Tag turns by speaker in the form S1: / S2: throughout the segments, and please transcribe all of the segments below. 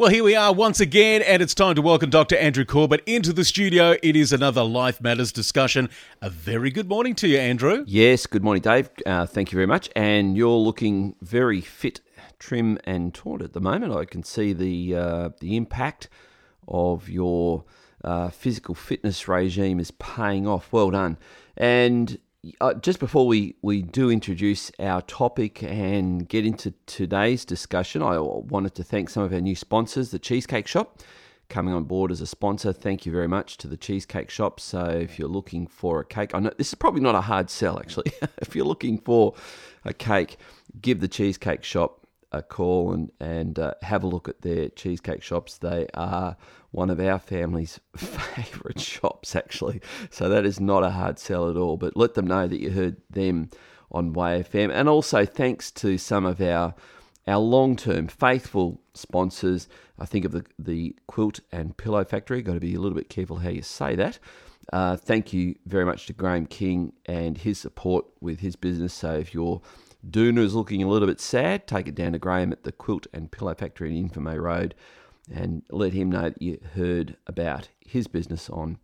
S1: Well, here we are once again, and it's time to welcome Dr. Andrew Corbett into the studio. It is another Life Matters discussion. A very good morning to you, Andrew.
S2: Yes, good morning, Dave. Uh, thank you very much. And you're looking very fit, trim, and taut at the moment. I can see the uh, the impact of your uh, physical fitness regime is paying off. Well done. And uh, just before we, we do introduce our topic and get into today's discussion, I wanted to thank some of our new sponsors, the Cheesecake Shop, coming on board as a sponsor. Thank you very much to the Cheesecake Shop. So if you're looking for a cake, I know this is probably not a hard sell actually. if you're looking for a cake, give the Cheesecake Shop a call and and uh, have a look at their cheesecake shops. They are one of our family's favourite shops, actually. So that is not a hard sell at all. But let them know that you heard them on WayFM, and also thanks to some of our our long term faithful sponsors. I think of the the Quilt and Pillow Factory. Got to be a little bit careful how you say that. Uh, thank you very much to Graham King and his support with his business. So if you're Doona is looking a little bit sad. Take it down to Graham at the Quilt and Pillow Factory in Invermay Road and let him know that you heard about his business on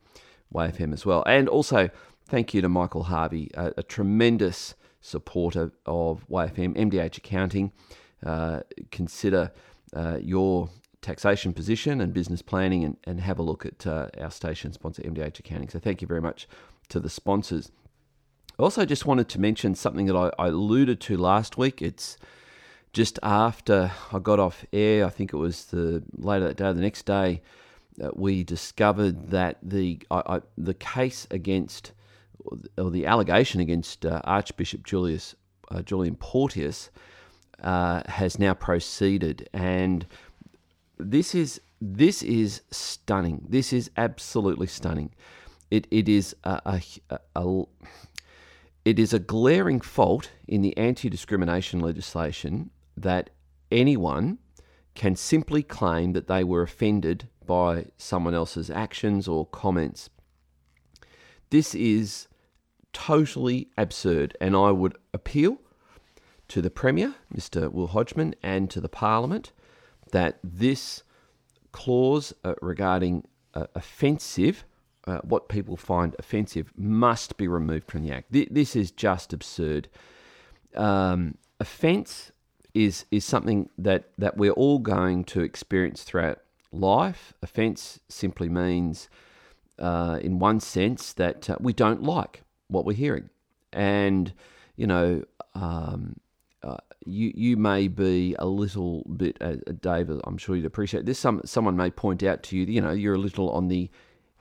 S2: WayFM as well. And also, thank you to Michael Harvey, a, a tremendous supporter of WayFM, MDH Accounting. Uh, consider uh, your taxation position and business planning and, and have a look at uh, our station sponsor, MDH Accounting. So, thank you very much to the sponsors. I also just wanted to mention something that I, I alluded to last week. It's just after I got off air, I think it was the later that day, the next day, we discovered that the I, I, the case against or the allegation against uh, Archbishop Julius uh, Julian Porteous uh, has now proceeded, and this is this is stunning. This is absolutely stunning. It it is a, a, a it is a glaring fault in the anti discrimination legislation that anyone can simply claim that they were offended by someone else's actions or comments. This is totally absurd, and I would appeal to the Premier, Mr. Will Hodgman, and to the Parliament that this clause uh, regarding uh, offensive uh, what people find offensive must be removed from the act. This is just absurd. Um, offence is is something that that we're all going to experience throughout life. Offence simply means, uh, in one sense, that uh, we don't like what we're hearing, and you know. Um, uh, you you may be a little bit, uh, David. I'm sure you'd appreciate this. Some someone may point out to you, you know, you're a little on the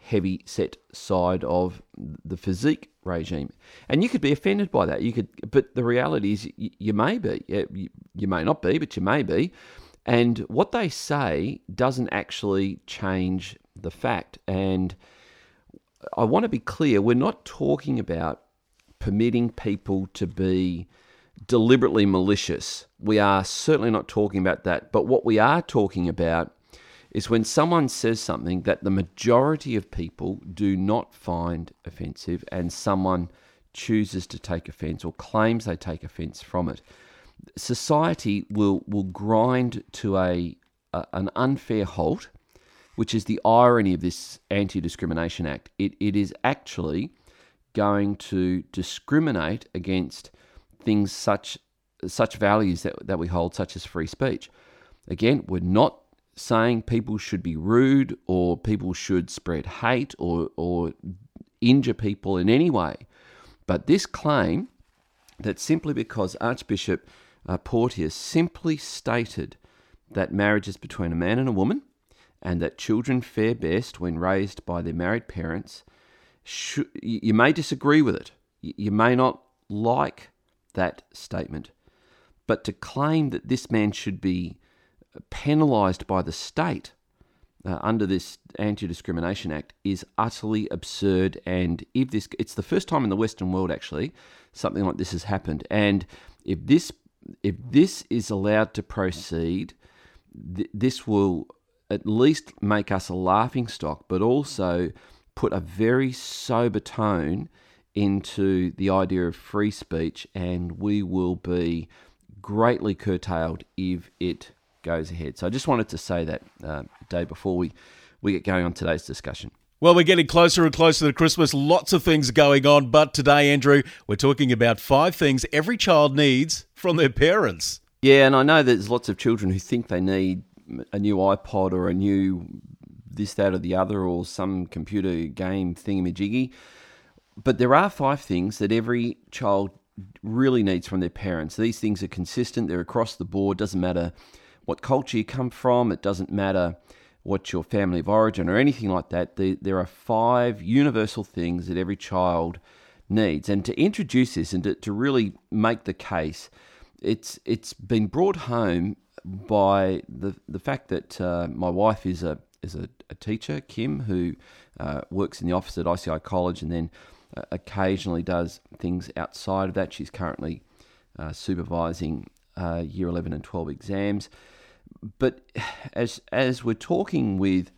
S2: heavy set side of the physique regime. And you could be offended by that. You could, but the reality is you, you may be. You, you may not be, but you may be. And what they say doesn't actually change the fact. And I want to be clear we're not talking about permitting people to be deliberately malicious. We are certainly not talking about that. But what we are talking about is when someone says something that the majority of people do not find offensive and someone chooses to take offense or claims they take offense from it. Society will, will grind to a, a an unfair halt, which is the irony of this Anti Discrimination Act. It, it is actually going to discriminate against things such such values that, that we hold, such as free speech. Again, we're not saying people should be rude or people should spread hate or, or injure people in any way. But this claim that simply because Archbishop uh, Porteous simply stated that marriage is between a man and a woman and that children fare best when raised by their married parents, should, you may disagree with it. You may not like that statement. But to claim that this man should be penalised by the state uh, under this Anti-Discrimination Act is utterly absurd. And if this, it's the first time in the Western world actually something like this has happened. And if this, if this is allowed to proceed, th- this will at least make us a laughing stock, but also put a very sober tone into the idea of free speech, and we will be greatly curtailed if it goes ahead. So I just wanted to say that, uh, Dave, before we, we get going on today's discussion.
S1: Well, we're getting closer and closer to Christmas. Lots of things going on. But today, Andrew, we're talking about five things every child needs from their parents.
S2: Yeah, and I know there's lots of children who think they need a new iPod or a new this, that, or the other, or some computer game thingamajiggy. But there are five things that every child really needs from their parents. These things are consistent, they're across the board, doesn't matter what culture you come from, it doesn't matter what your family of origin or anything like that. There are five universal things that every child needs. And to introduce this and to, to really make the case, it's it's been brought home by the the fact that uh, my wife is a is a, a teacher, Kim, who uh, works in the office at ICI College and then uh, occasionally does things outside of that. She's currently uh, supervising uh, year 11 and 12 exams. But as, as we're talking with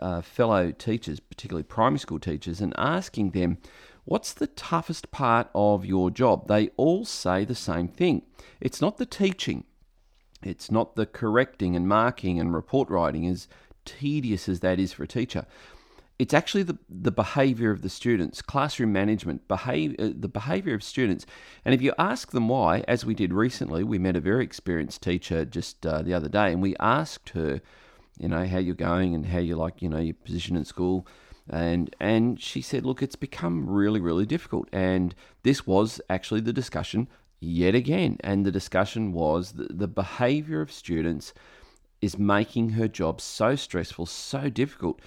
S2: uh, fellow teachers, particularly primary school teachers, and asking them, What's the toughest part of your job? They all say the same thing. It's not the teaching, it's not the correcting and marking and report writing, as tedious as that is for a teacher it's actually the, the behavior of the students, classroom management, behave, uh, the behavior of students. And if you ask them why, as we did recently, we met a very experienced teacher just uh, the other day, and we asked her, you know, how you're going and how you like, you know, your position in school. And, and she said, look, it's become really, really difficult. And this was actually the discussion yet again. And the discussion was the, the behavior of students is making her job so stressful, so difficult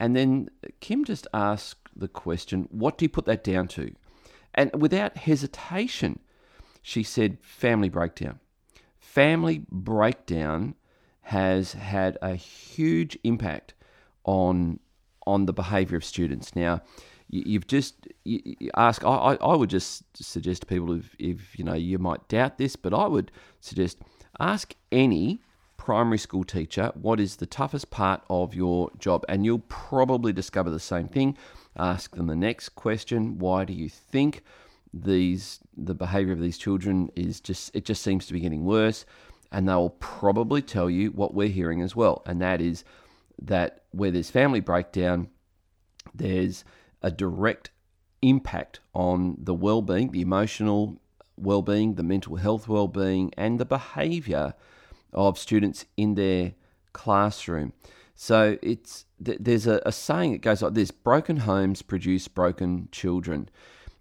S2: and then Kim just asked the question, What do you put that down to? And without hesitation, she said, Family breakdown. Family breakdown has had a huge impact on on the behaviour of students. Now, you've just you ask. I, I would just suggest to people if, if you know you might doubt this, but I would suggest ask any primary school teacher what is the toughest part of your job, and you'll probably discover the same thing. Ask them the next question: Why do you think these the behaviour of these children is just it just seems to be getting worse? And they will probably tell you what we're hearing as well, and that is that where there's family breakdown, there's a direct impact on the well-being, the emotional well-being, the mental health well-being, and the behaviour of students in their classroom. So it's there's a, a saying that goes like this: broken homes produce broken children.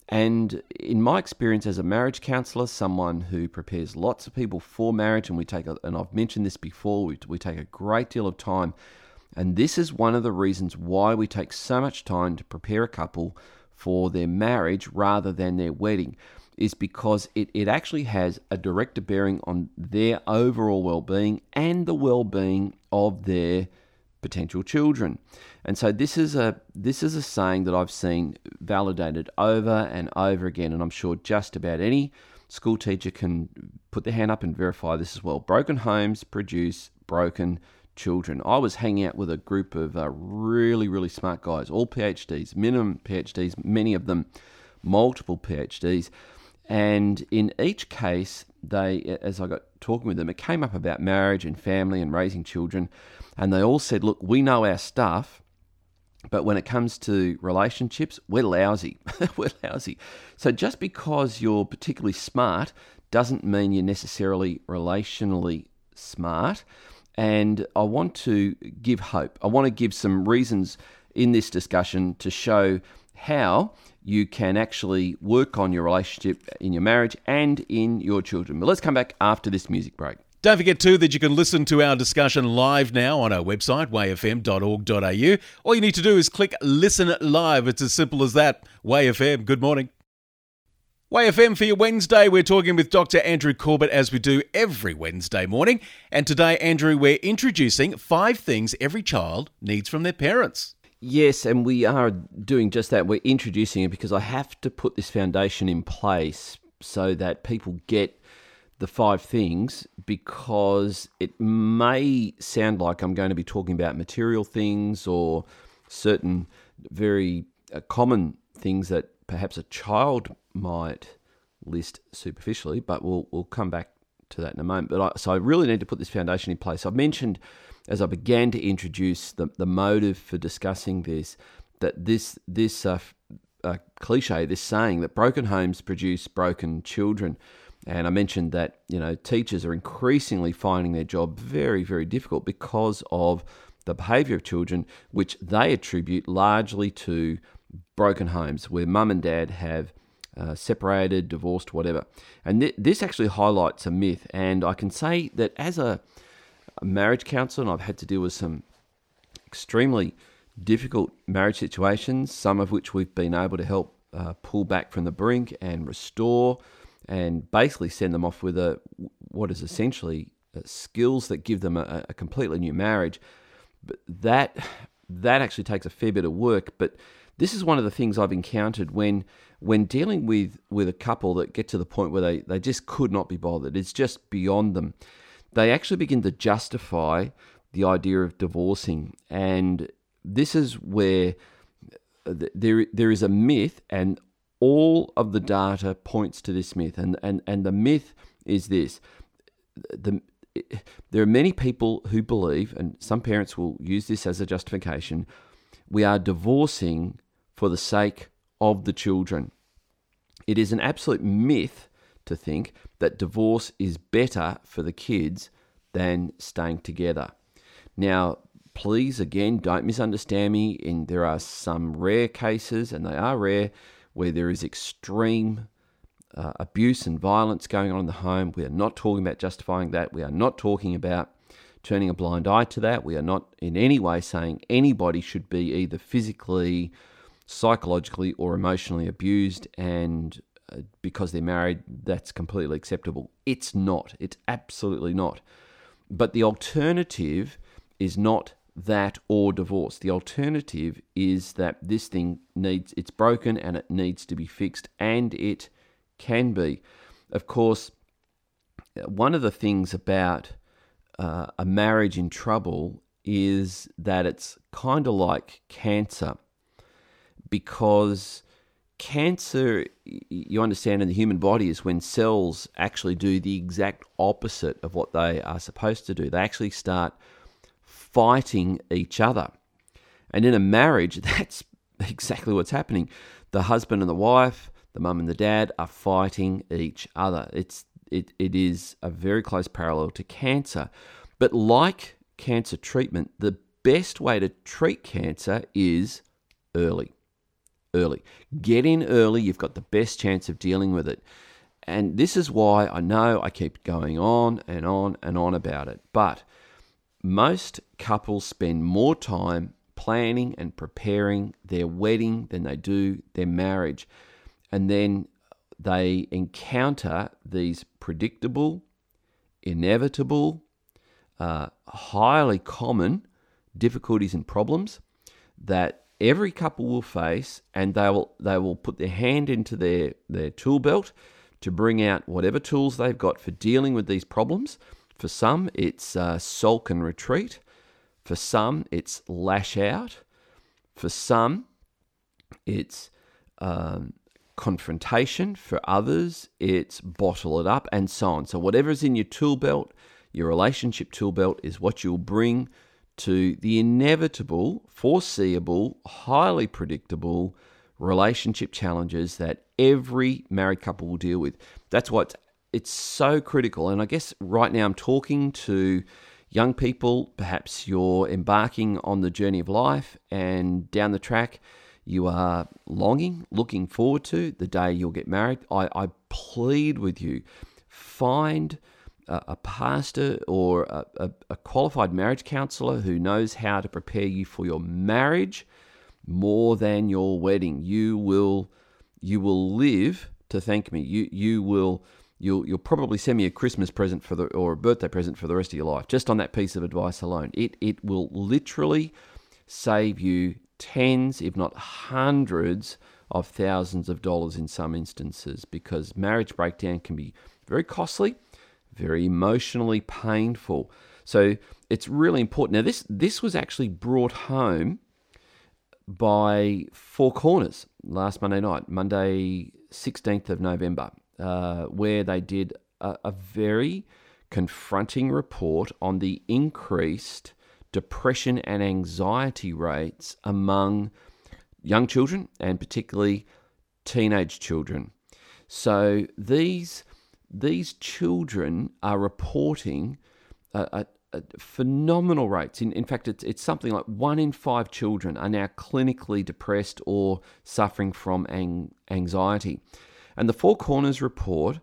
S2: And in my experience as a marriage counselor, someone who prepares lots of people for marriage, and we take, a, and I've mentioned this before, we, we take a great deal of time. And this is one of the reasons why we take so much time to prepare a couple for their marriage rather than their wedding is because it, it actually has a direct bearing on their overall well-being and the well-being of their potential children. And so this is a this is a saying that I've seen validated over and over again and I'm sure just about any school teacher can put their hand up and verify this as well. Broken homes produce broken children. I was hanging out with a group of uh, really really smart guys, all PhDs, minimum PhDs, many of them multiple PhDs and in each case, they, as I got talking with them, it came up about marriage and family and raising children. And they all said, look, we know our stuff, but when it comes to relationships, we're lousy. we're lousy. So just because you're particularly smart doesn't mean you're necessarily relationally smart. And I want to give hope. I want to give some reasons in this discussion to show how you can actually work on your relationship in your marriage and in your children. But let's come back after this music break.
S1: Don't forget, too, that you can listen to our discussion live now on our website, wayfm.org.au. All you need to do is click Listen Live. It's as simple as that. WayFM, good morning. WayFM for your Wednesday. We're talking with Dr. Andrew Corbett as we do every Wednesday morning. And today, Andrew, we're introducing five things every child needs from their parents.
S2: Yes, and we are doing just that. We're introducing it because I have to put this foundation in place so that people get the five things because it may sound like I'm going to be talking about material things or certain very uh, common things that perhaps a child might list superficially, but we'll we'll come back to that in a moment. But I, so I really need to put this foundation in place. I've mentioned as I began to introduce the, the motive for discussing this that this this uh, uh, cliche, this saying that broken homes produce broken children. And I mentioned that you know teachers are increasingly finding their job very very difficult because of the behaviour of children, which they attribute largely to broken homes where mum and dad have uh, separated, divorced, whatever. And th- this actually highlights a myth. And I can say that as a, a marriage counsellor, and I've had to deal with some extremely difficult marriage situations, some of which we've been able to help uh, pull back from the brink and restore, and basically send them off with a what is essentially uh, skills that give them a, a completely new marriage. But that that actually takes a fair bit of work. But this is one of the things I've encountered when when dealing with with a couple that get to the point where they, they just could not be bothered. It's just beyond them. They actually begin to justify the idea of divorcing. And this is where there there is a myth and all of the data points to this myth. And and, and the myth is this. The there are many people who believe and some parents will use this as a justification we are divorcing for the sake of the children. It is an absolute myth to think that divorce is better for the kids than staying together. Now please again don't misunderstand me and there are some rare cases and they are rare where there is extreme uh, abuse and violence going on in the home. We are not talking about justifying that. We are not talking about turning a blind eye to that. We are not in any way saying anybody should be either physically psychologically or emotionally abused and because they're married that's completely acceptable it's not it's absolutely not but the alternative is not that or divorce. The alternative is that this thing needs it's broken and it needs to be fixed and it can be. Of course, one of the things about uh, a marriage in trouble is that it's kind of like cancer because cancer you understand in the human body is when cells actually do the exact opposite of what they are supposed to do they actually start fighting each other. And in a marriage, that's exactly what's happening. The husband and the wife, the mum and the dad are fighting each other. It's it, it is a very close parallel to cancer. But like cancer treatment, the best way to treat cancer is early. Early. Get in early, you've got the best chance of dealing with it. And this is why I know I keep going on and on and on about it. But most couples spend more time planning and preparing their wedding than they do their marriage. And then they encounter these predictable, inevitable, uh, highly common difficulties and problems that every couple will face, and they will they will put their hand into their their tool belt to bring out whatever tools they've got for dealing with these problems. For some, it's uh, sulk and retreat. For some, it's lash out. For some, it's um, confrontation. For others, it's bottle it up, and so on. So, whatever's in your tool belt, your relationship tool belt, is what you'll bring to the inevitable, foreseeable, highly predictable relationship challenges that every married couple will deal with. That's what it's so critical. And I guess right now I'm talking to young people. Perhaps you're embarking on the journey of life, and down the track, you are longing, looking forward to the day you'll get married. I, I plead with you find a, pastor or a, a, a qualified marriage counselor who knows how to prepare you for your marriage more than your wedding. You will you will live to thank me. You you will you'll you'll probably send me a Christmas present for the or a birthday present for the rest of your life just on that piece of advice alone. It it will literally save you tens, if not hundreds, of thousands of dollars in some instances because marriage breakdown can be very costly, very emotionally painful. So it's really important. Now this this was actually brought home by Four Corners last Monday night, Monday 16th of November uh, where they did a, a very confronting report on the increased depression and anxiety rates among young children and particularly teenage children. So these these children are reporting phenomenal rates. In, in fact, it's, it's something like one in five children are now clinically depressed or suffering from ang- anxiety. And the Four Corners report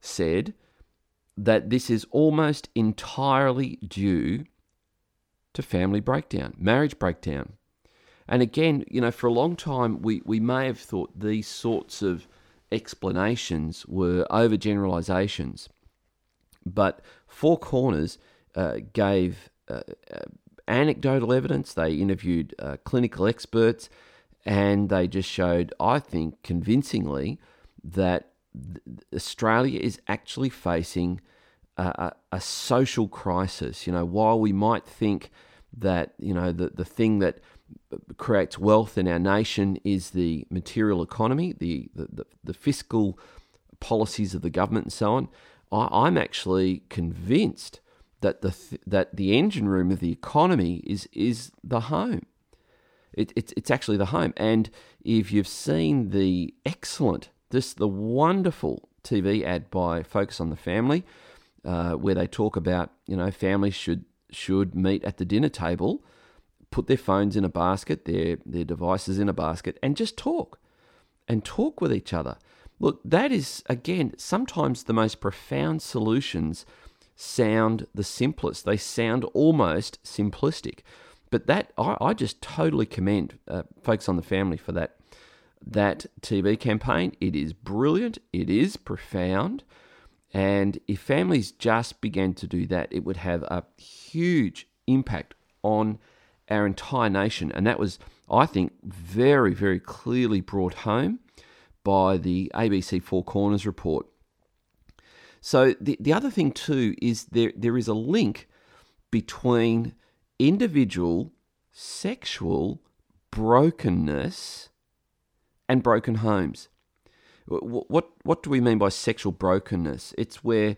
S2: said that this is almost entirely due to family breakdown, marriage breakdown. And again, you know, for a long time, we, we may have thought these sorts of explanations were overgeneralizations. But Four Corners uh, gave uh, uh, anecdotal evidence, they interviewed uh, clinical experts, and they just showed, I think, convincingly that Australia is actually facing a, a, social crisis. You know, while we might think that, you know, the, the thing that creates wealth in our nation is the material economy, the, the, the, the fiscal policies of the government, and so on. I, am actually convinced that the th- that the engine room of the economy is is the home. It, it's it's actually the home. And if you've seen the excellent, this the wonderful TV ad by Focus on the Family, uh, where they talk about you know families should should meet at the dinner table put their phones in a basket, their, their devices in a basket, and just talk and talk with each other. Look, that is, again, sometimes the most profound solutions sound the simplest. They sound almost simplistic. But that, I, I just totally commend uh, Focus on the Family for that, that TV campaign. It is brilliant, it is profound. And if families just began to do that, it would have a huge impact on our entire nation. And that was, I think, very, very clearly brought home by the ABC Four Corners report. So the, the other thing too is there there is a link between individual sexual brokenness and broken homes. What what what do we mean by sexual brokenness? It's where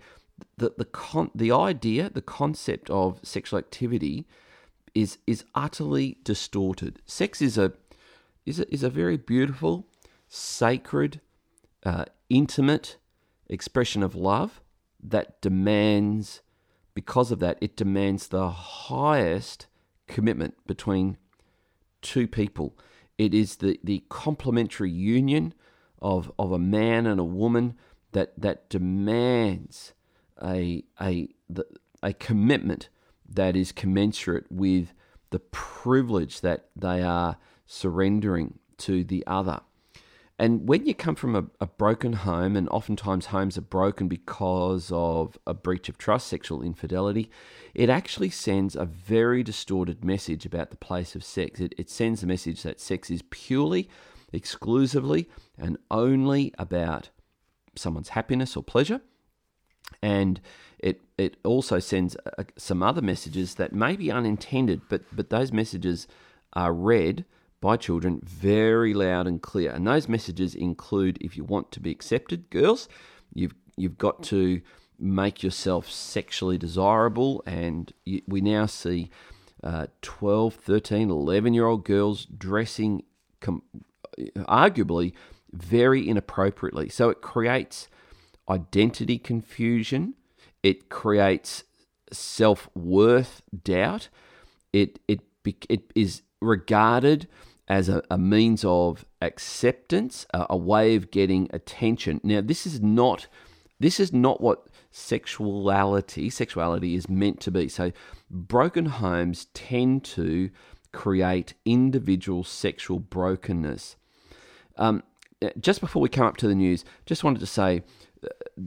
S2: the the con, the idea, the concept of sexual activity is is utterly distorted. Sex is a is a, is a very beautiful, sacred, uh, intimate expression of love that demands, because of that, it demands the highest commitment between two people. It is the, the complementary union of, of a man and a woman that, that demands a, a, the, a commitment that is commensurate with the privilege that they are surrendering to the other. And when you come from a, a, broken home, and oftentimes homes are broken because of a breach of trust, sexual infidelity, it actually sends a very distorted message about the place of sex. It, it sends a message that sex is purely, exclusively, and only about someone's happiness or pleasure. And it it also sends uh, some other messages that may be unintended, but but those messages are read by children very loud and clear. And those messages include if you want to be accepted, girls, you've you've got to make yourself sexually desirable and you, we now see uh, 12, 13, 11 year old girls dressing com- arguably very inappropriately. So it creates identity confusion it creates self worth doubt. It it it is regarded as a, a means of acceptance, a, a, way of getting attention. Now, this is not this is not what sexuality sexuality is meant to be. So, broken homes tend to create individual sexual brokenness. Um, just before we come up to the news, just wanted to say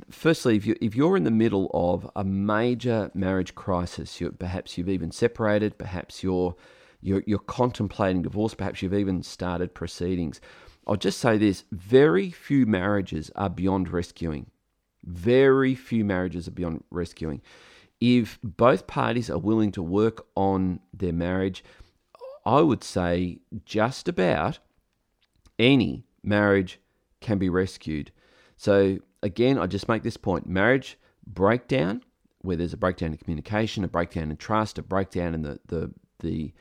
S2: firstly, if you if you're in the middle of a major marriage crisis, you, perhaps you've even separated, perhaps you're, you're you're contemplating divorce, perhaps you've even started proceedings. I'll just say this: very few marriages are beyond rescuing. Very few marriages are beyond rescuing. If both parties are willing to work on their marriage, I would say just about any marriage can be rescued. So, again, I just make this point marriage breakdown, where there's a breakdown in communication, a breakdown in trust, a breakdown in the, the, the,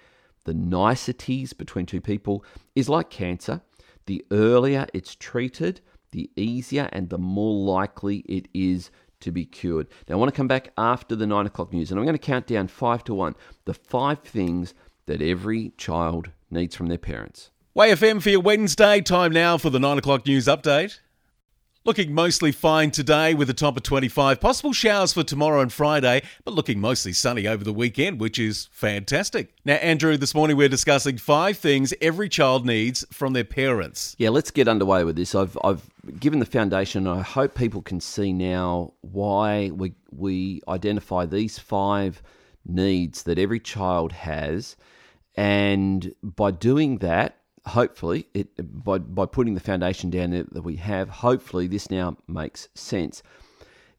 S2: the niceties between two people, is like cancer. The earlier it's treated, the easier and the more likely it is to be cured. Now, I want to come back after the nine o'clock news and I'm going to count down five to one the five things that every child needs from their parents.
S1: Way FM for your Wednesday. Time now for the 9 o'clock news update. Looking mostly fine today with a top of 25. Possible showers for tomorrow and Friday, but looking mostly sunny over the weekend, which is fantastic. Now, Andrew, this morning we're discussing five things every child needs from their parents.
S2: Yeah, let's get underway with this. I've, I've given the foundation. I hope people can see now why we, we identify these five needs that every child has. And by doing that, hopefully, it by by putting the foundation down that we have, hopefully this now makes sense.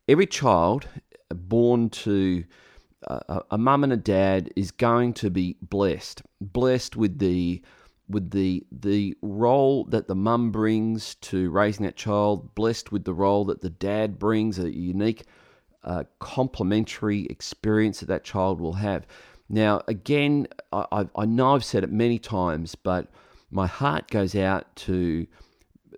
S2: Every child born to a, a mum and a dad is going to be blessed, blessed with the with the the role that the mum brings to raising that child, blessed with the role that the dad brings, a unique, uh, complementary experience that that child will have. Now, again, I, I know I've said it many times, but my heart goes out to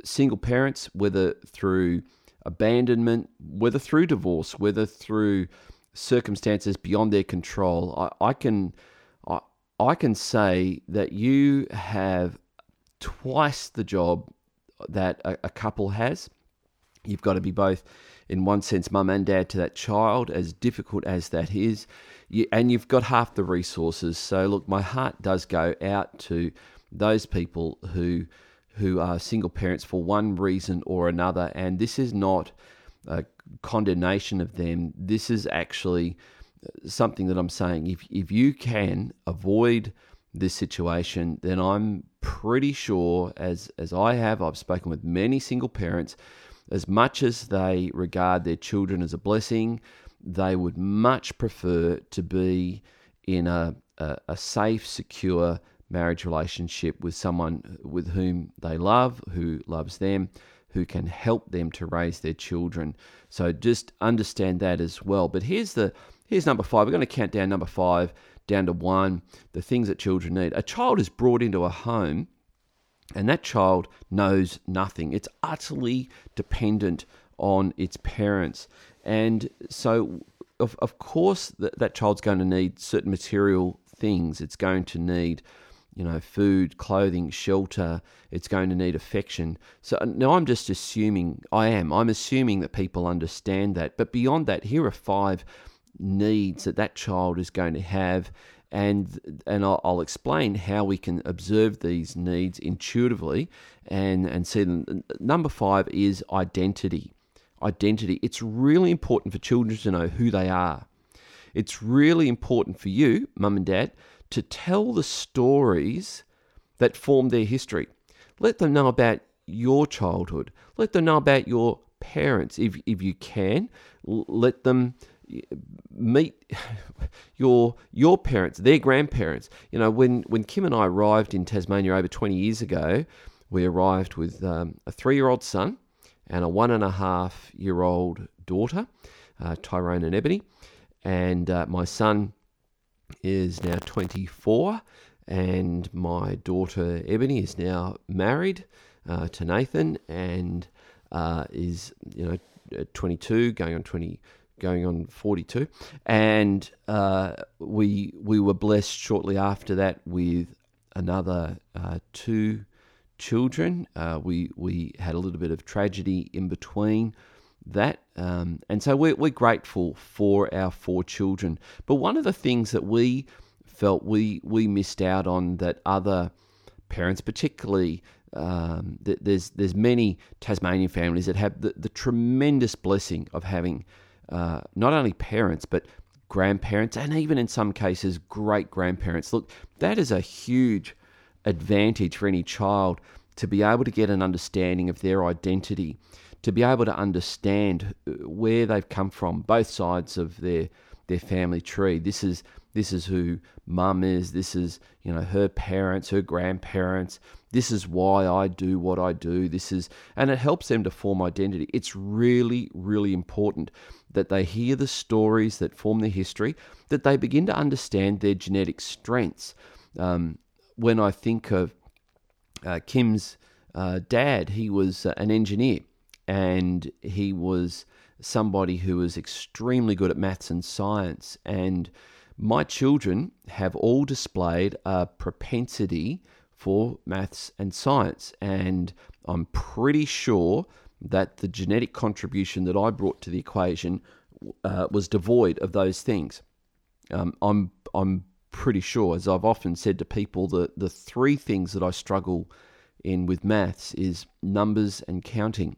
S2: single parents, whether through abandonment, whether through divorce, whether through circumstances beyond their control. I, I can I, I can say that you have twice the job that a, a couple has. You've got to be both, in one sense, mum and dad to that child, as difficult as that is. You, and you've got half the resources. So, look, my heart does go out to those people who who are single parents for one reason or another, and this is not a condemnation of them. This is actually uh, something that I'm saying. If if you can avoid this situation, then I'm pretty sure, as as I have, I've spoken with many single parents. As much as they regard their children as a blessing, they would much prefer to be in a, a, a safe, secure marriage relationship with someone with whom they love, who loves them, who can help them to raise their children. So just understand that as well. But here's the here's number five. We're going to count down number five down to one. The things that children need. A child is brought into a home, and that child knows nothing. It's utterly dependent on its parents, and so of of course that that child's going to need certain material things. It's going to need you know, food, clothing, shelter. It's going to need affection. So uh, now I'm just assuming, I am, I'm assuming that people understand that. But beyond that, here are five needs that that child is going to have. And, and I'll, I'll explain how we can observe these needs intuitively and, and see them. Number five is identity. Identity. It's really important for children to know who they are. It's really important for you, mum and dad, to tell the stories that form their history. Let them know about your childhood. Let them know about your parents, if, if you can. Let them meet your your parents, their grandparents. You know, when when Kim and I arrived in Tasmania over 20 years ago, we arrived with um, a three-year-old son and a one and a half year old daughter, uh, Tyrone and Ebony, and uh, my son is now 24, and my daughter Ebony is now married uh, to Nathan and uh, is you know 22, going on 20, going on 42, and uh, we we were blessed shortly after that with another uh, two children. Uh, we we had a little bit of tragedy in between that. Um, and so we're, we're grateful for our four children. But one of the things that we felt we, we missed out on that other parents, particularly um, there's there's many Tasmanian families that have the, the tremendous blessing of having uh, not only parents but grandparents and even in some cases great grandparents. Look, that is a huge advantage for any child to be able to get an understanding of their identity to be able to understand uh, where they've come from, both sides of their their family tree. This is this is who mum is, this is, you know, her parents, her grandparents, this is why I do what I do, this is, and it helps them to form identity. It's really, really important that they hear the stories that form their history, that they begin to understand their genetic strengths. Um, when I think of uh, Kim's uh, dad, he was uh, an engineer and he was somebody who was extremely good at maths and science. And my children have all displayed a propensity for maths and science. And I'm pretty sure that the genetic contribution that I brought to the equation uh, was devoid of those things. Um, I'm I'm pretty sure, as I've often said to people, that the three things that I struggle in with maths is numbers and counting.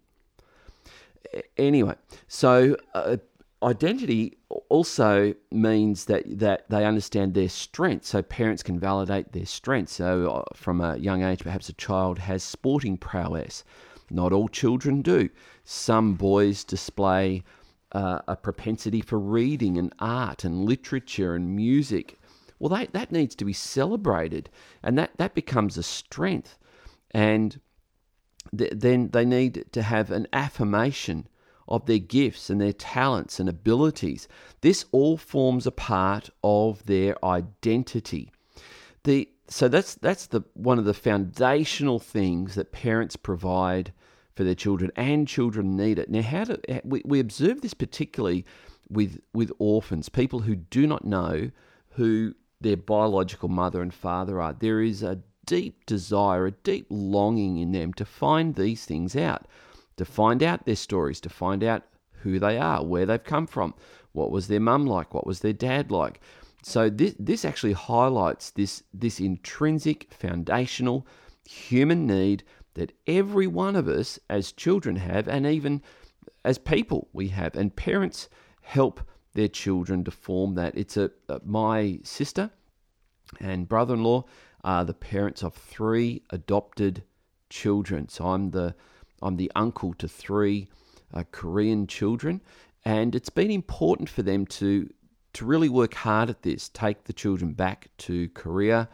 S2: Anyway, so uh, identity also means that that they understand their strengths, so parents can validate their strengths. So uh, from a young age, perhaps a child has sporting prowess. Not all children do. Some boys display uh, a propensity for reading and art and literature and music. Well, that, that needs to be celebrated, and that, that becomes a strength. And th- then they need to have an affirmation of their gifts and their talents and abilities. This all forms a part of their identity. The so that's that's the one of the foundational things that parents provide for their children, and children need it. Now, how do we, we observe this particularly with with orphans, people who do not know who their biological mother and father are. There is a deep desire, a deep longing in them to find these things out, to find out their stories, to find out who they are, where they've come from, what was their mum like, what was their dad like. So this this actually highlights this this intrinsic foundational human need that every one of us as children have, and even as people we have, and parents help their children to form that. It's a, a my sister and brother-in-law are the parents of three adopted children. So I'm the I'm the uncle to three uh, Korean children, and it's been important for them to to really work hard at this. Take the children back to Korea,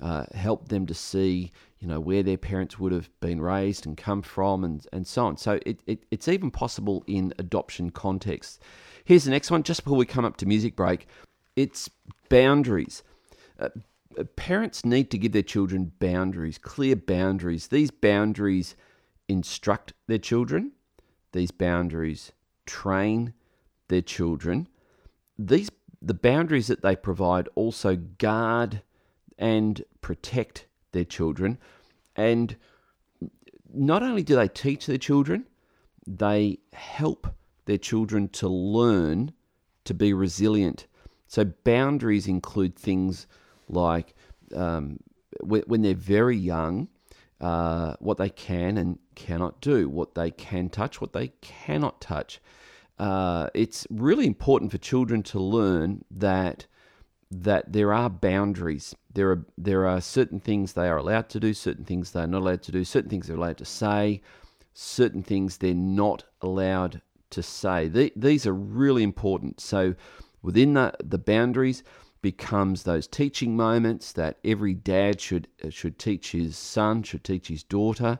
S2: uh, help them to see you know, where their parents would have been raised and come from, and, and so on. So it, it, it's even possible in adoption contexts. Here's the next one, just before we come up to music break it's boundaries. Uh, parents need to give their children boundaries, clear boundaries. These boundaries instruct their children, these boundaries train their children. These the boundaries that they provide also guard and protect their children. And not only do they teach their children, they help their children to learn to be resilient. So, boundaries include things like um, when they're very young, uh, what they can and cannot do, what they can touch, what they cannot touch. Uh, it's really important for children to learn that that there are boundaries. There are there are certain things they are allowed to do, certain things they are not allowed to do, certain things they're allowed to say, certain things they're not allowed to say. The, these are really important. So within the, the boundaries becomes those teaching moments that every dad should should teach his son, should teach his daughter.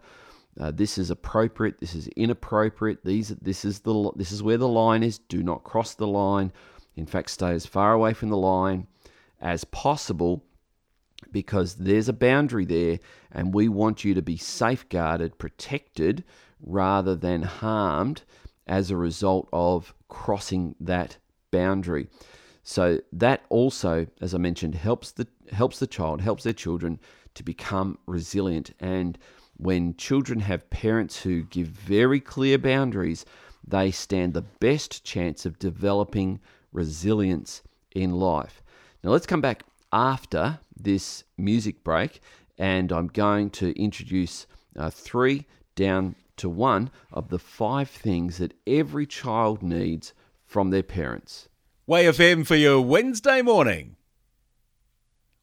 S2: Uh, this is appropriate. This is inappropriate. These this is the this is where the line is. Do not cross the line. In fact, stay as far away from the line as possible because there's a boundary there and we want you to be safeguarded, protected, rather than harmed as a result of crossing that boundary. So that also, as I mentioned, helps the helps the child, helps their children to become resilient. And when children have parents who give very clear boundaries, they stand the best chance of developing resilience in life. Now, let's come back after this music break, and I'm going to introduce uh, three down to one of the five things that every child needs from their parents.
S1: Way FM for your Wednesday morning.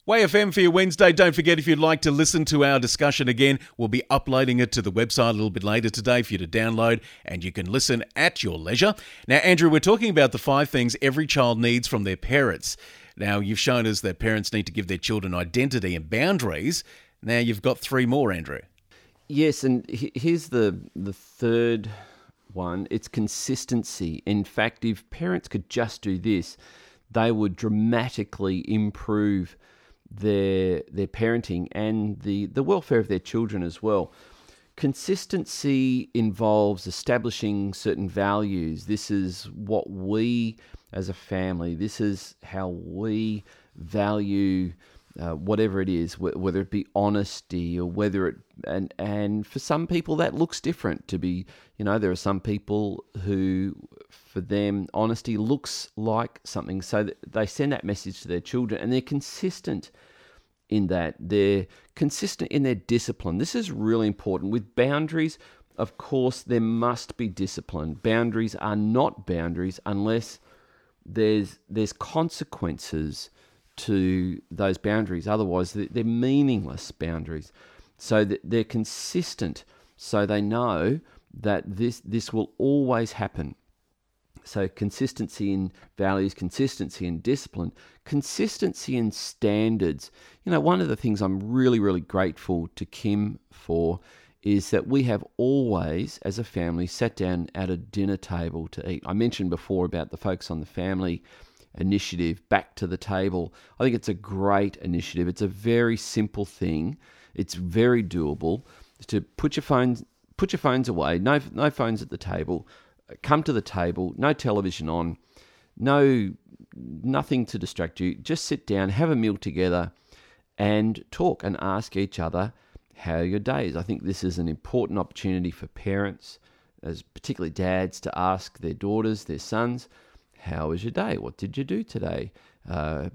S1: Way FM for your Wednesday. Don't forget if you'd like to listen to our discussion again, we'll be uploading it to the website a little bit later today for you to download and you can listen at your leisure. Now, Andrew, we're talking about the five things every child needs from their parents. Now, you've shown us that parents need to give their children identity and boundaries. Now you've got three more, Andrew.
S2: Yes, and here's the the third one. It's consistency. In fact, if parents could just do this, they would dramatically improve their their parenting and the, the welfare of their children as well. Consistency involves establishing certain values. This is what we as a family, this is how we value uh, whatever it is, whether it be honesty or whether it and and for some people that looks different. To be, you know, there are some people who, for them, honesty looks like something, so they send that message to their children, and they're consistent in that. They're consistent in their discipline. This is really important. With boundaries, of course, there must be discipline. Boundaries are not boundaries unless there's there's consequences to those boundaries. Otherwise, they're meaningless boundaries. So that they're consistent, so they know that this this will always happen. So consistency in values, consistency in discipline, consistency in standards. You know, one of the things I'm really, really grateful to Kim for is that we have always, as a family, sat down at a dinner table to eat. I mentioned before about the Focus on the Family initiative, Back to the Table. I think it's a great initiative. It's a very simple thing. It's very doable to put your phones put your phones away. No no phones at the table. Come to the table. No television on. No nothing to distract you. Just sit down, have a meal together, and talk and ask each other how your days. I think this is an important opportunity for parents, as particularly dads, to ask their daughters, their sons, how was your day? What did you do today? Uh,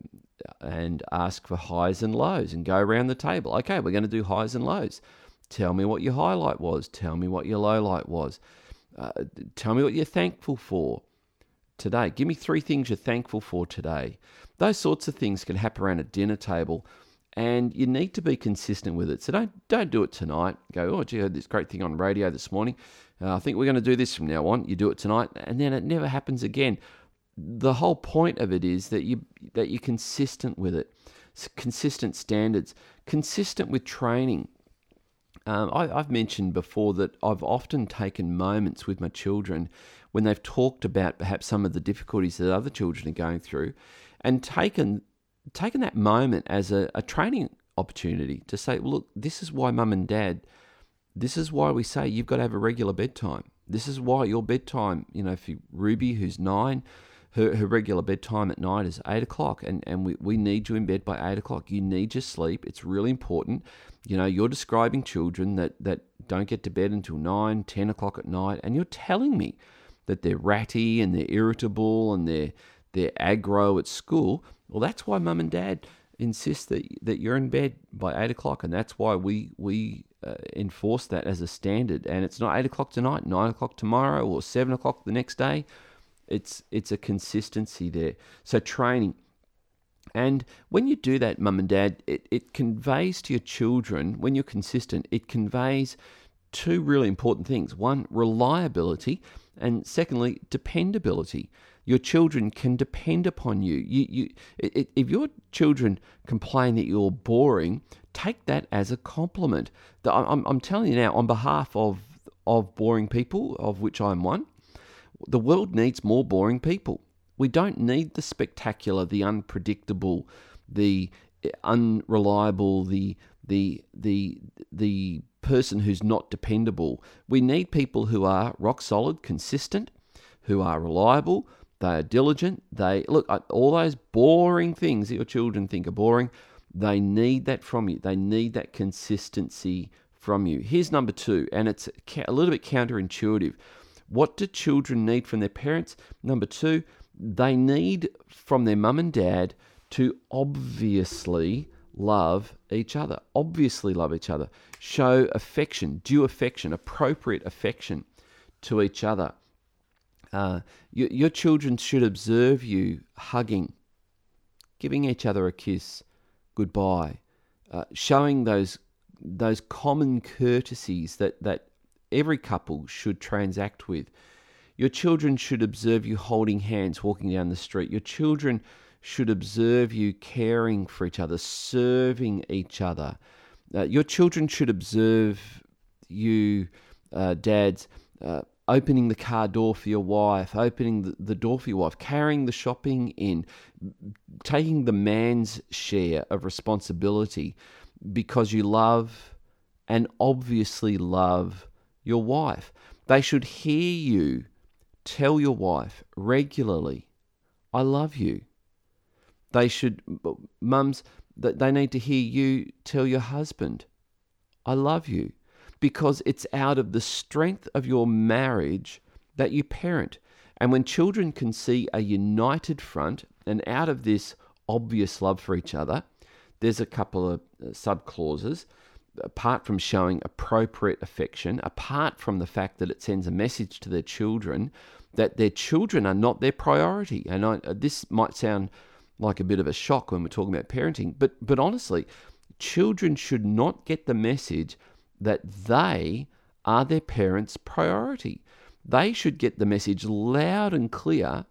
S2: and ask for highs and lows and go around the table. Okay, we're going to do highs and lows. Tell me what your highlight was. Tell me what your low light was. Uh, tell me what you're thankful for today. Give me three things you're thankful for today. Those sorts of things can happen around a dinner table, and you need to be consistent with it. So don't don't do it tonight. Go, oh, gee, I heard this great thing on radio this morning. Uh, I think we're going to do this from now on. You do it tonight, and then it never happens again the whole point of it is that you that you're consistent with it, consistent standards, consistent with training. Um, I, I've mentioned before that I've often taken moments with my children when they've talked about perhaps some of the difficulties that other children are going through, and taken taken that moment as a, a training opportunity to say, look, this is why mum and dad, this is why we say you've got to have a regular bedtime. This is why your bedtime, you know, for Ruby, who's nine, her, her regular bedtime at night is eight o'clock, and, and we, we need you in bed by eight o'clock. You need your sleep. It's really important. You know, you're describing children that, that don't get to bed until nine, ten o'clock at night, and you're telling me that they're ratty and they're irritable and they're they're aggro at school. Well, that's why mum and dad insist that that you're in bed by eight o'clock, and that's why we we uh, enforce that as a standard. And it's not eight o'clock tonight, nine o'clock tomorrow, or seven o'clock the next day. It's it's a consistency there. So training. And when you do that, mum and dad, it, it conveys to your children, when you're consistent, it conveys two really important things. One, reliability, and secondly, dependability. Your children can depend upon you. You, you, it, if your children complain that you're boring, take that as a compliment. I'm, I'm telling you now, on behalf of of boring people, of which I'm one, the world needs more boring people. We don't need the spectacular, the unpredictable, the eh, unreliable, the the the the person who's not dependable. We need people who are rock solid, consistent, who are reliable, they are diligent, they look all those boring things that your children think are boring, they need that from you. They need that consistency from you. Here's number 2 and it's a little bit counterintuitive. What do children need from their parents? Number two, they need from their mum and dad to obviously love each other. Obviously love each other. Show affection, due affection, appropriate affection to each other. Uh, your, your children should observe you hugging, giving each other a kiss, goodbye, uh, showing those those common courtesies that, that every couple should transact with. Your children should observe you holding hands walking down the street. Your children should observe you caring for each other, serving each other. Uh, your children should observe you, uh, dads, uh, opening the car door for your wife, opening the, the door for your wife, carrying the shopping in, taking the man's share of responsibility because you love and obviously love your wife. They should hear you tell your wife regularly, I love you. They should, mums, they need to hear you tell your husband, I love you because it's out of the strength of your marriage that you parent. And when children can see a united front and out of this obvious love for each other, there's a couple of uh, sub clauses. Apart from showing appropriate affection, apart from the fact that it sends a message to their children that their children are not their priority. And I, uh, this might sound like a bit of a shock when we're talking about parenting, but, but honestly, children should not get the message that they are their parents' priority. They should get the message loud and clear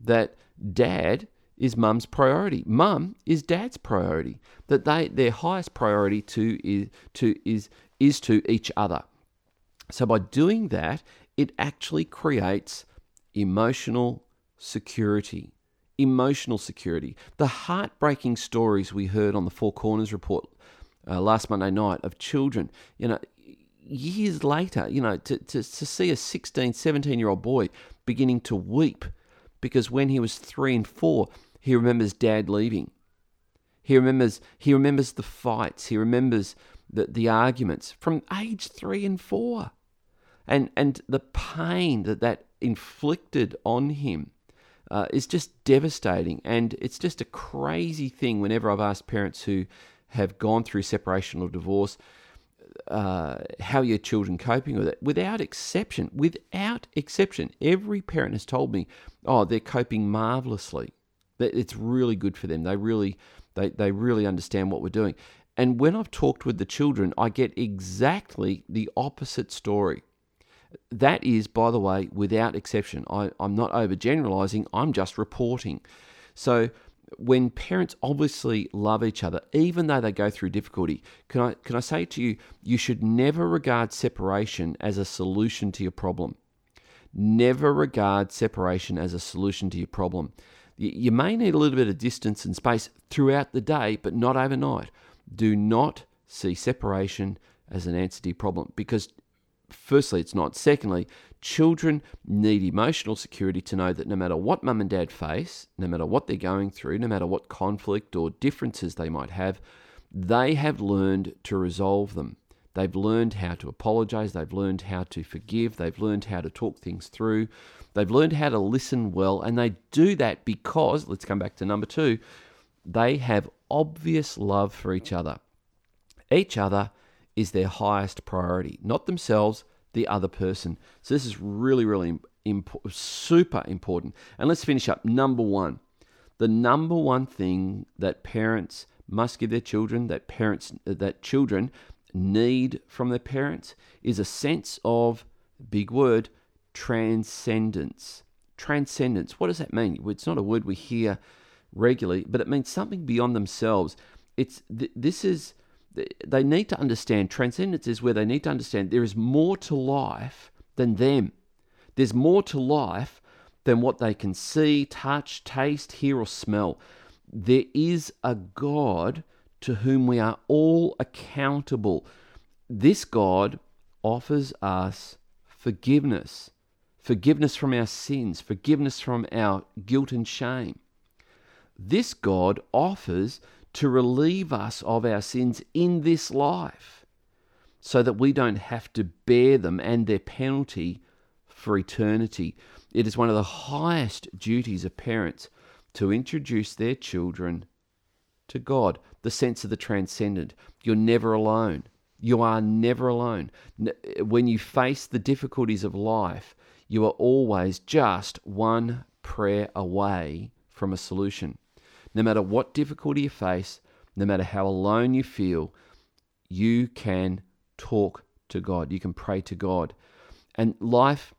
S2: that dad is mum's priority. Mum is dad's priority. That they their highest priority to is to is is to each other. So by doing that, it actually creates emotional security. Emotional security. The heartbreaking stories we heard on the Four Corners report uh, last Monday night of children, you know, years later, you know, to, to, to see a 16, 17 year old boy beginning to weep because when he was three and four, he remembers dad leaving. He remembers he remembers the fights. He remembers the, the arguments from age three and four, and and the pain that that inflicted on him uh, is just devastating. And it's just a crazy thing. Whenever I've asked parents who have gone through separation or divorce, uh, how your children coping with it? Without exception, without exception, every parent has told me, "Oh, they're coping marvelously. It's really good for them. They really, they they really understand what we're doing." And when I've talked with the children, I get exactly the opposite story. That is, by the way, without exception. I, I'm not overgeneralizing. I'm just reporting. So when parents obviously love each other, even though they go through difficulty, can I, can I say to you, you should never regard separation as a solution to your problem. Never regard separation as a solution to your problem. You may need a little bit of distance and space throughout the day, but not overnight. Do not see separation as an your problem because firstly, it's not. Secondly, children need emotional security to know that no matter what mum and dad face, no matter what they're going through, no matter what conflict or differences they might have, they have learned to resolve them. They've learned how to apologize. They've learned how to forgive. They've learned how to talk things through. They've learned how to listen well. And they do that because, let's come back to number two, they have obvious love for each other. Each other is their highest priority, not themselves, the other person. So this is really, really imp- super important. And let's finish up. Number one, the number one thing that parents must give their children, that parents, that children need from their parents, is a sense of big word transcendence. Transcendence. What does that mean? It's not a word we hear regularly, but it means something beyond themselves. It's th- this is they need to understand transcendence is where they need to understand there is more to life than them. There's more to life than what they can see, touch, taste, hear, or smell. There is a God to whom we are all accountable. This God offers us forgiveness forgiveness from our sins, forgiveness from our guilt and shame. This God offers to relieve us of our sins in this life so that we don't have to bear them and their penalty for eternity. It is one of the highest duties of parents to introduce their children to God, the sense of the transcendent. You're never alone. You are never alone. When you face the difficulties of life, you are always just one prayer away from a solution. No matter what difficulty you face, no matter how alone you feel, you can talk to God. You can pray to God. And life,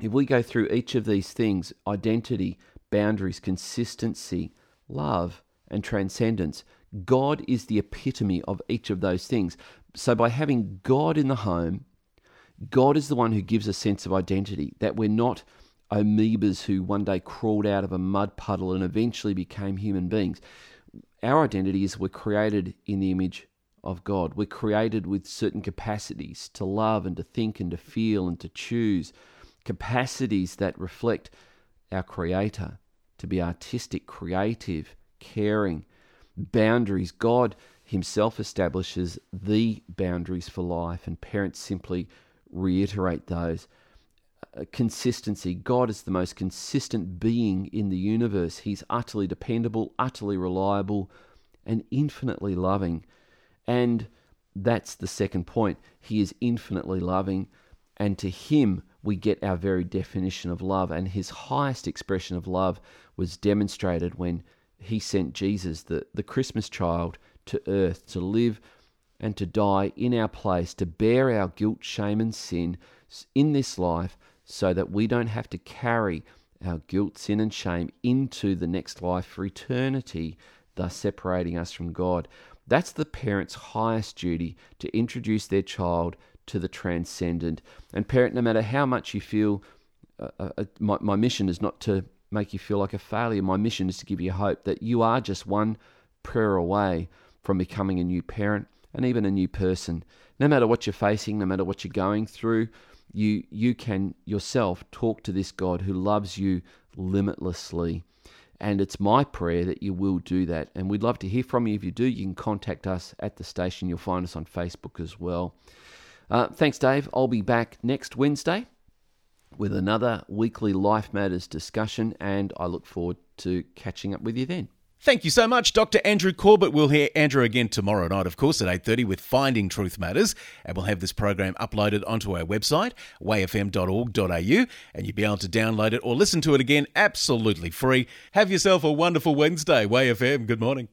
S2: if we go through each of these things identity, boundaries, consistency, love, and transcendence. God is the epitome of each of those things. So, by having God in the home, God is the one who gives a sense of identity, that we're not amoebas who one day crawled out of a mud puddle and eventually became human beings. Our identity is we're created in the image of God. We're created with certain capacities to love and to think and to feel and to choose, capacities that reflect our Creator, to be artistic, creative, caring, boundaries. God Himself establishes the boundaries for life, and parents simply reiterate those. Uh, consistency. God is the most consistent being in the universe. He's utterly dependable, utterly reliable, and infinitely loving. And that's the second point. He is infinitely loving, and to Him we get our very definition of love. And His highest expression of love was demonstrated when He sent Jesus, the, the Christmas child, to earth to live and to die in our place, to bear our guilt, shame, and sin in this life so that we don't have to carry our guilt, sin, and shame into the next life for eternity, thus separating us from God. That's the parent's highest duty to introduce their child to the transcendent. And, parent, no matter how much you feel, uh, uh, uh, my, my mission is not to make you feel like a failure. My mission is to give you hope that you are just one prayer away from becoming a new parent and even a new person. No matter what you're facing, no matter what you're going through, you you can yourself talk to this God who loves you limitlessly. And it's my prayer that you will do that. And we'd love to hear from you. If you do, you can contact us at the station. You'll find us on Facebook as well. Uh, thanks, Dave. I'll be back next Wednesday with another weekly Life Matters discussion, and I look forward to catching up with you then.
S1: Thank you so much, Dr. Andrew Corbett. We'll hear Andrew again tomorrow night, of course, at 8.30 with Finding Truth Matters. And we'll have this program uploaded onto our website, wayfm.org.au, and you'll be able to download it or listen to it again absolutely free. Have yourself a wonderful Wednesday. WayFM, good morning.